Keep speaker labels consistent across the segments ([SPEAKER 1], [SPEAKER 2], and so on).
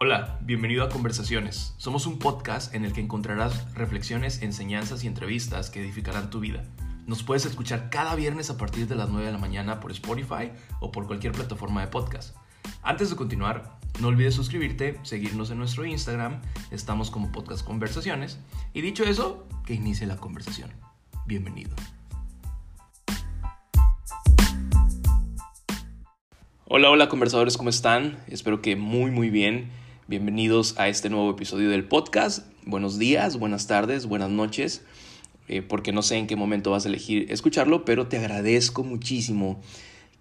[SPEAKER 1] Hola, bienvenido a Conversaciones. Somos un podcast en el que encontrarás reflexiones, enseñanzas y entrevistas que edificarán tu vida. Nos puedes escuchar cada viernes a partir de las 9 de la mañana por Spotify o por cualquier plataforma de podcast. Antes de continuar, no olvides suscribirte, seguirnos en nuestro Instagram, estamos como Podcast Conversaciones. Y dicho eso, que inicie la conversación. Bienvenido. Hola, hola conversadores, ¿cómo están? Espero que muy, muy bien. Bienvenidos a este nuevo episodio del podcast. Buenos días, buenas tardes, buenas noches, eh, porque no sé en qué momento vas a elegir escucharlo, pero te agradezco muchísimo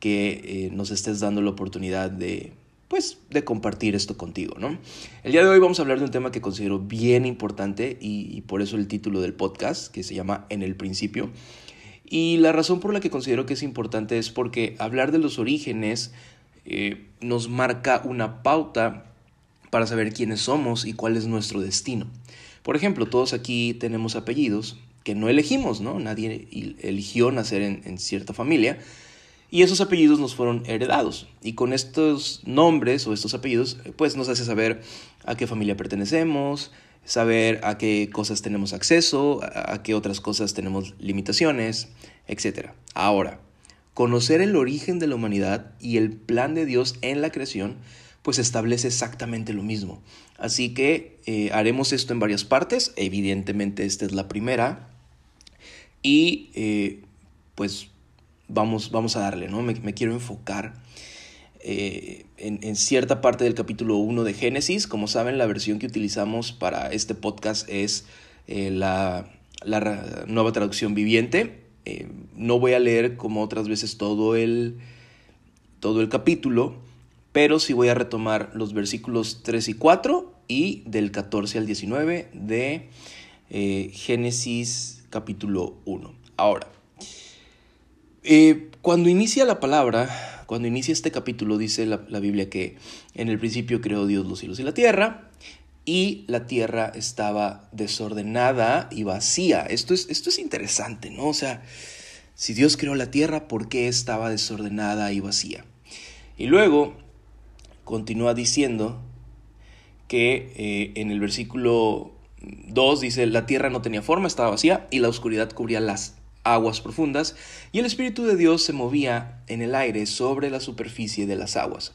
[SPEAKER 1] que eh, nos estés dando la oportunidad de, pues, de compartir esto contigo, ¿no? El día de hoy vamos a hablar de un tema que considero bien importante y, por eso el título del podcast, que se llama En el principio. Y la razón por la que considero que es importante es porque hablar de los orígenes eh, nos marca una pauta para saber quiénes somos y cuál es nuestro destino. Por ejemplo, todos aquí tenemos apellidos que no elegimos, ¿no? Nadie eligió nacer en, cierta familia y esos apellidos nos fueron heredados. Y con estos nombres o estos apellidos, pues nos hace saber a qué familia pertenecemos, saber a qué cosas tenemos acceso, a qué otras cosas tenemos limitaciones, etc. Ahora, conocer el origen de la humanidad y el plan de Dios en la creación pues establece exactamente lo mismo. Así que eh, haremos esto en varias partes, evidentemente esta es la primera, y eh, pues vamos, vamos a darle, ¿no? Me, quiero enfocar eh, en, cierta parte del capítulo 1 de Génesis. Como saben, la versión que utilizamos para este podcast es la, la, nueva traducción viviente. no voy a leer como otras veces todo el, todo el capítulo, pero sí voy a retomar los versículos 3 y 4 y del 14 al 19 de eh, Génesis capítulo 1. Ahora, eh, cuando inicia la palabra, cuando inicia este capítulo, dice la, Biblia que en el principio creó Dios los cielos y la tierra, y la tierra estaba desordenada y vacía. Esto es, esto es interesante, ¿no? O sea, si Dios creó la tierra, ¿por qué estaba desordenada y vacía? Y luego continúa diciendo que eh, en el versículo 2 dice, la tierra no tenía forma, estaba vacía y la oscuridad cubría las aguas profundas y el Espíritu de Dios se movía en el aire sobre la superficie de las aguas.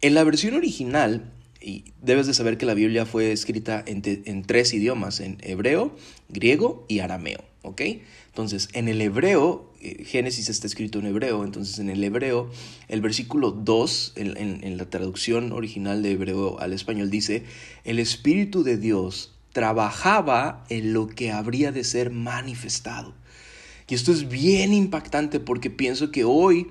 [SPEAKER 1] En la versión original, y debes de saber que la Biblia fue escrita en, en tres idiomas, en hebreo, griego y arameo, ¿ok? Entonces, en el hebreo, eh, Génesis está escrito en hebreo, entonces en el hebreo, el versículo 2, en, la traducción original de hebreo al español, dice, el Espíritu de Dios trabajaba en lo que habría de ser manifestado. Y esto es bien impactante porque pienso que hoy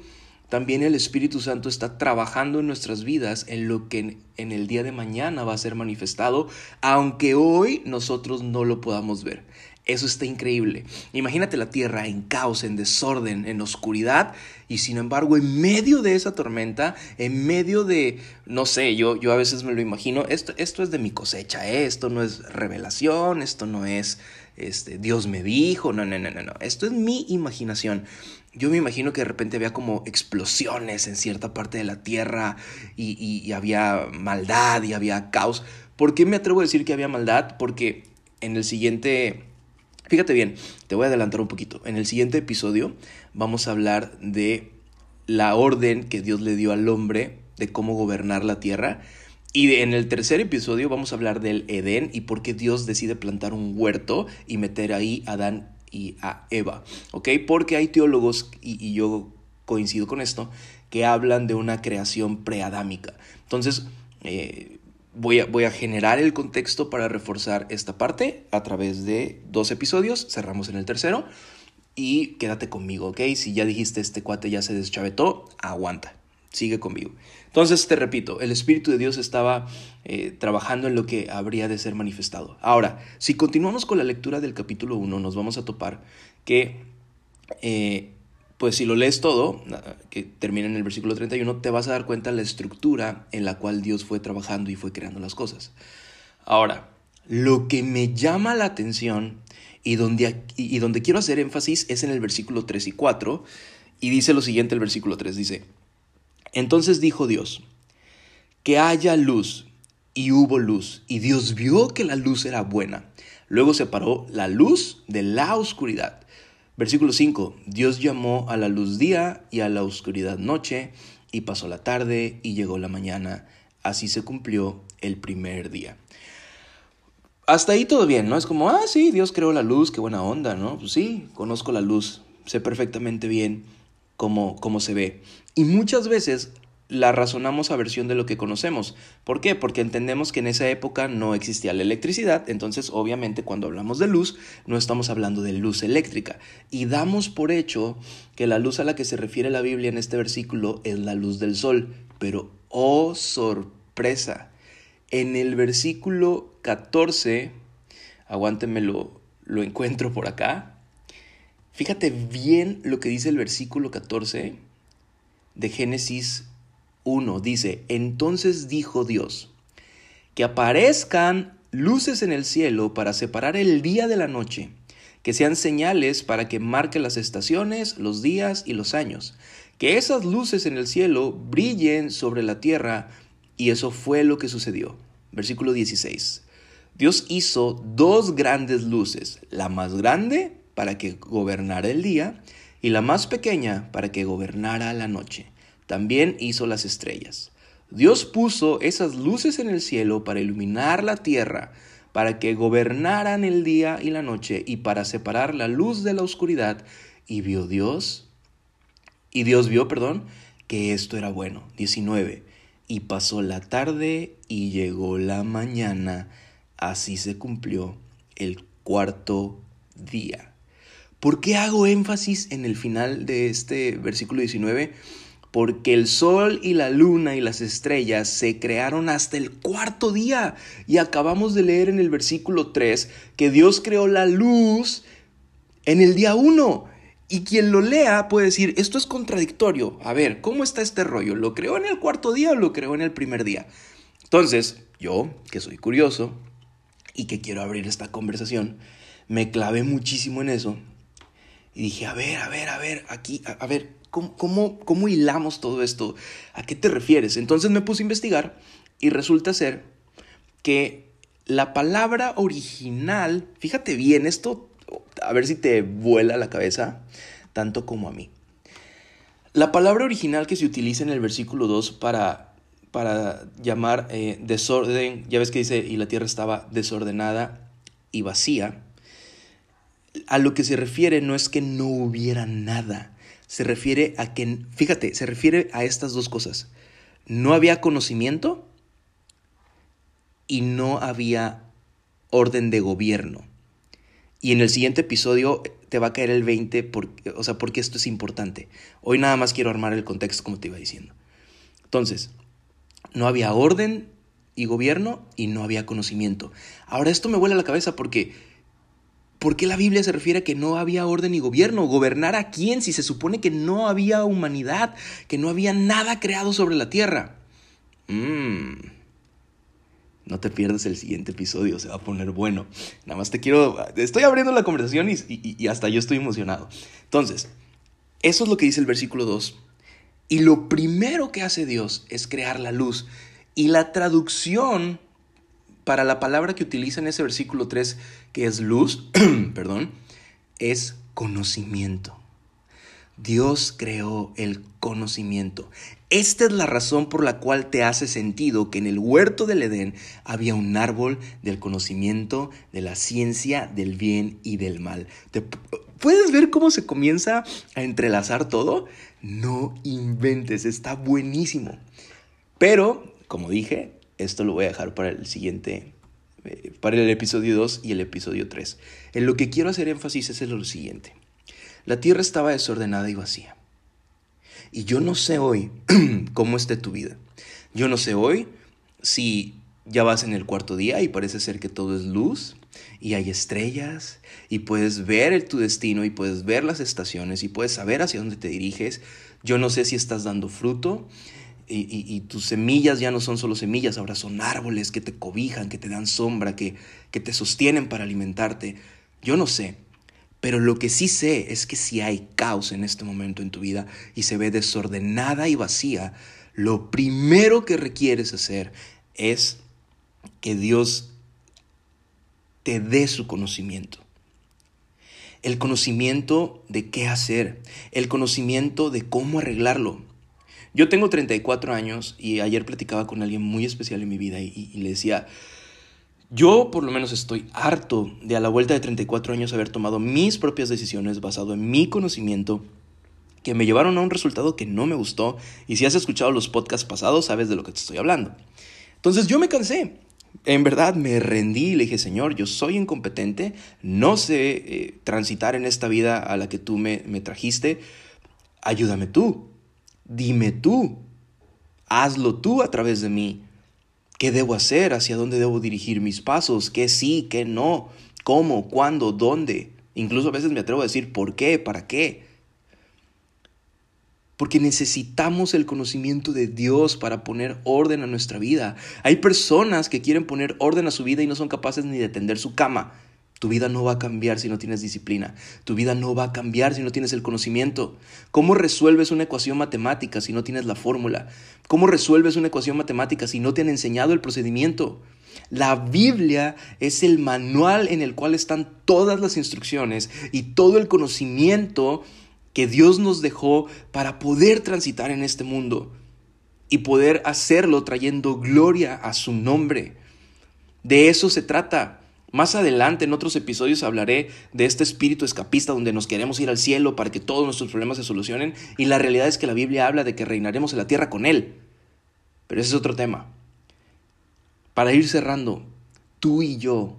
[SPEAKER 1] también el Espíritu Santo está trabajando en nuestras vidas en lo que en el día de mañana va a ser manifestado, aunque hoy nosotros no lo podamos ver. Eso está increíble. Imagínate la tierra en caos, en desorden, en oscuridad, y sin embargo, en medio de esa tormenta, en medio de, no sé, yo, yo a veces me lo imagino, esto, esto es de mi cosecha, ¿eh? esto no es revelación, esto no es, este, Dios me dijo, no, no, no, no, no, esto es mi imaginación. Yo me imagino que de repente había como explosiones en cierta parte de la tierra y, y había maldad y había caos. ¿Por qué me atrevo a decir que había maldad? Porque en el siguiente Fíjate bien, te voy a adelantar un poquito. En el siguiente episodio vamos a hablar de la orden que Dios le dio al hombre de cómo gobernar la tierra. Y en el tercer episodio vamos a hablar del Edén y por qué Dios decide plantar un huerto y meter ahí a Adán y a Eva. ¿Ok? Porque hay teólogos, y, yo coincido con esto, que hablan de una creación preadámica. Entonces, eh, Voy a, generar el contexto para reforzar esta parte a través de dos episodios. Cerramos en el tercero. Y quédate conmigo, ¿ok? Si ya dijiste este cuate ya se deschavetó, aguanta. Sigue conmigo. Entonces te repito, el Espíritu de Dios estaba eh, trabajando en lo que habría de ser manifestado. Ahora, si continuamos con la lectura del capítulo 1, nos vamos a topar que eh, pues si lo lees todo, que termina en el versículo 31, te vas a dar cuenta de la estructura en la cual Dios fue trabajando y fue creando las cosas. Ahora, lo que me llama la atención y donde, y donde quiero hacer énfasis es en el versículo 3 y 4, y dice lo siguiente el versículo 3, dice, entonces dijo Dios, que haya luz, y hubo luz, y Dios vio que la luz era buena. Luego separó la luz de la oscuridad. Versículo 5. Dios llamó a la luz día y a la oscuridad noche, y pasó la tarde y llegó la mañana. Así se cumplió el primer día. Hasta ahí todo bien, ¿no? Es como, ah, sí, Dios creó la luz, qué buena onda, ¿no? Pues sí, conozco la luz, sé perfectamente bien cómo, cómo se ve. Y muchas veces la razonamos a versión de lo que conocemos. ¿Por qué? Porque entendemos que en esa época no existía la electricidad, entonces obviamente cuando hablamos de luz no estamos hablando de luz eléctrica y damos por hecho que la luz a la que se refiere la Biblia en este versículo es la luz del sol, pero oh sorpresa, en el versículo 14, aguántenme lo, lo encuentro por acá, fíjate bien lo que dice el versículo 14 de Génesis 1 dice, entonces dijo Dios, que aparezcan luces en el cielo para separar el día de la noche, que sean señales para que marque las estaciones, los días y los años, que esas luces en el cielo brillen sobre la tierra, y eso fue lo que sucedió. Versículo 16. Dios hizo dos grandes luces, la más grande para que gobernara el día y la más pequeña para que gobernara la noche. También hizo las estrellas. Dios puso esas luces en el cielo para iluminar la tierra, para que gobernaran el día y la noche y para separar la luz de la oscuridad. Y vio Dios, y Dios vio, perdón, que esto era bueno. 19. Y pasó la tarde y llegó la mañana. Así se cumplió el cuarto día. ¿Por qué hago énfasis en el final de este versículo 19? Porque el sol y la luna y las estrellas se crearon hasta el cuarto día. Y acabamos de leer en el versículo 3 que Dios creó la luz en el día 1. Y quien lo lea puede decir, esto es contradictorio. A ver, ¿cómo está este rollo? ¿Lo creó en el cuarto día o lo creó en el primer día? Entonces, yo, que soy curioso y que quiero abrir esta conversación, me clavé muchísimo en eso. Y dije, a ver, a ver, a ver, aquí, a, a ver, ¿Cómo, hilamos todo esto? ¿A qué te refieres? Entonces me puse a investigar y resulta ser que la palabra original, fíjate bien, esto, a ver si te vuela la cabeza, tanto como a mí. La palabra original que se utiliza en el versículo 2 para, para llamar eh, desorden, ya ves que dice, y la tierra estaba desordenada y vacía, a lo que se refiere no es que no hubiera nada, se refiere a que, fíjate, se refiere a estas dos cosas. No había conocimiento y no había orden de gobierno. Y en el siguiente episodio te va a caer el 20, porque, o sea, porque esto es importante. Hoy nada más quiero armar el contexto como te iba diciendo. Entonces, no había orden y gobierno y no había conocimiento. Ahora esto me vuela la cabeza porque ¿Por qué la Biblia se refiere a que no había orden y gobierno? ¿Gobernar a quién si se supone que no había humanidad, que no había nada creado sobre la tierra? Mmm. No te pierdas el siguiente episodio, se va a poner bueno. Nada más te quiero... Estoy abriendo la conversación y, y hasta yo estoy emocionado. Entonces, eso es lo que dice el versículo 2. Y lo primero que hace Dios es crear la luz. Y la traducción para la palabra que utiliza en ese versículo 3, que es luz, perdón, es conocimiento. Dios creó el conocimiento. Esta es la razón por la cual te hace sentido que en el huerto del Edén había un árbol del conocimiento, de la ciencia, del bien y del mal. ¿Puedes ver cómo se comienza a entrelazar todo? No inventes, está buenísimo. Pero, como dije, esto lo voy a dejar para el siguiente, eh, para el episodio 2 y el episodio 3. En lo que quiero hacer énfasis es en lo siguiente. La tierra estaba desordenada y vacía. Y yo no sé hoy cómo esté tu vida. Yo no sé hoy si ya vas en el cuarto día y parece ser que todo es luz y hay estrellas y puedes ver tu destino y puedes ver las estaciones y puedes saber hacia dónde te diriges. Yo no sé si estás dando fruto y, tus semillas ya no son solo semillas, ahora son árboles que te cobijan, que te dan sombra, que, que te sostienen para alimentarte. Yo no sé, pero lo que sí sé es que si hay caos en este momento en tu vida y se ve desordenada y vacía, lo primero que requieres hacer es que Dios te dé su conocimiento. El conocimiento de qué hacer, el conocimiento de cómo arreglarlo. Yo tengo 34 años y ayer platicaba con alguien muy especial en mi vida y, le decía, yo por lo menos estoy harto de a la vuelta de 34 años haber tomado mis propias decisiones basado en mi conocimiento que me llevaron a un resultado que no me gustó y si has escuchado los podcasts pasados sabes de lo que te estoy hablando. Entonces yo me cansé. En verdad me rendí y le dije, Señor, yo soy incompetente, no sé eh, transitar en esta vida a la que tú me, me trajiste, ayúdame tú, dime tú, hazlo tú a través de mí. ¿Qué debo hacer? ¿Hacia dónde debo dirigir mis pasos? ¿Qué sí? ¿Qué no? ¿Cómo? ¿Cuándo? ¿Dónde? Incluso a veces me atrevo a decir, ¿por qué? ¿Para qué? porque necesitamos el conocimiento de Dios para poner orden a nuestra vida. Hay personas que quieren poner orden a su vida y no son capaces ni de tender su cama. Tu vida no va a cambiar si no tienes disciplina. Tu vida no va a cambiar si no tienes el conocimiento. ¿Cómo resuelves una ecuación matemática si no tienes la fórmula? ¿Cómo resuelves una ecuación matemática si no te han enseñado el procedimiento? La Biblia es el manual en el cual están todas las instrucciones y todo el conocimiento que Dios nos dejó para poder transitar en este mundo y poder hacerlo trayendo gloria a su nombre. De eso se trata. Más adelante en otros episodios hablaré de este espíritu escapista donde nos queremos ir al cielo para que todos nuestros problemas se solucionen y la realidad es que la Biblia habla de que reinaremos en la tierra con Él. Pero ese es otro tema. Para ir cerrando, tú y yo,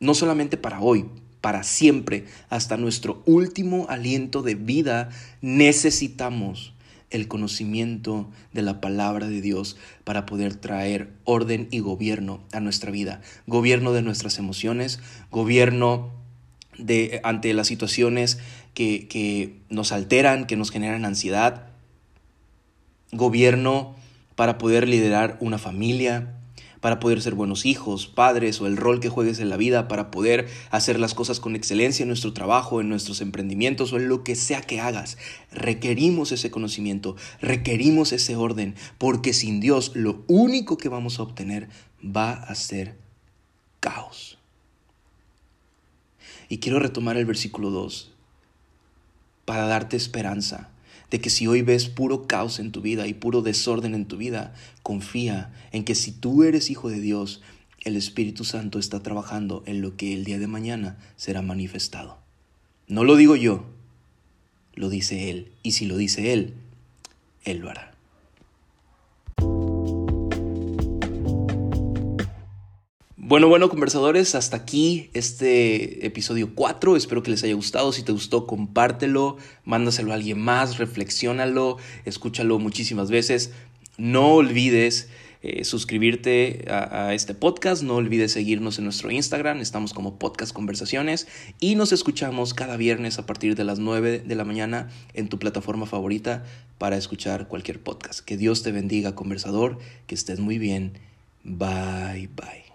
[SPEAKER 1] no solamente para hoy, para siempre, hasta nuestro último aliento de vida, necesitamos el conocimiento de la palabra de Dios para poder traer orden y gobierno a nuestra vida. Gobierno de nuestras emociones, gobierno de, ante las situaciones que, que nos alteran, que nos generan ansiedad, gobierno para poder liderar una familia, para poder ser buenos hijos, padres o el rol que juegues en la vida, para poder hacer las cosas con excelencia en nuestro trabajo, en nuestros emprendimientos o en lo que sea que hagas. Requerimos ese conocimiento, requerimos ese orden, porque sin Dios lo único que vamos a obtener va a ser caos. Y quiero retomar el versículo 2 para darte esperanza de que si hoy ves puro caos en tu vida y puro desorden en tu vida, confía en que si tú eres hijo de Dios, el Espíritu Santo está trabajando en lo que el día de mañana será manifestado. No lo digo yo, lo dice Él. Y si lo dice Él, Él lo hará. Bueno, bueno, conversadores, hasta aquí este episodio 4. Espero que les haya gustado. Si te gustó, compártelo, mándaselo a alguien más, reflexiónalo, escúchalo muchísimas veces. No olvides eh, suscribirte a, a, este podcast, no olvides seguirnos en nuestro Instagram, estamos como Podcast Conversaciones y nos escuchamos cada viernes a partir de las 9 de la mañana en tu plataforma favorita para escuchar cualquier podcast. Que Dios te bendiga, conversador, que estés muy bien. Bye, bye.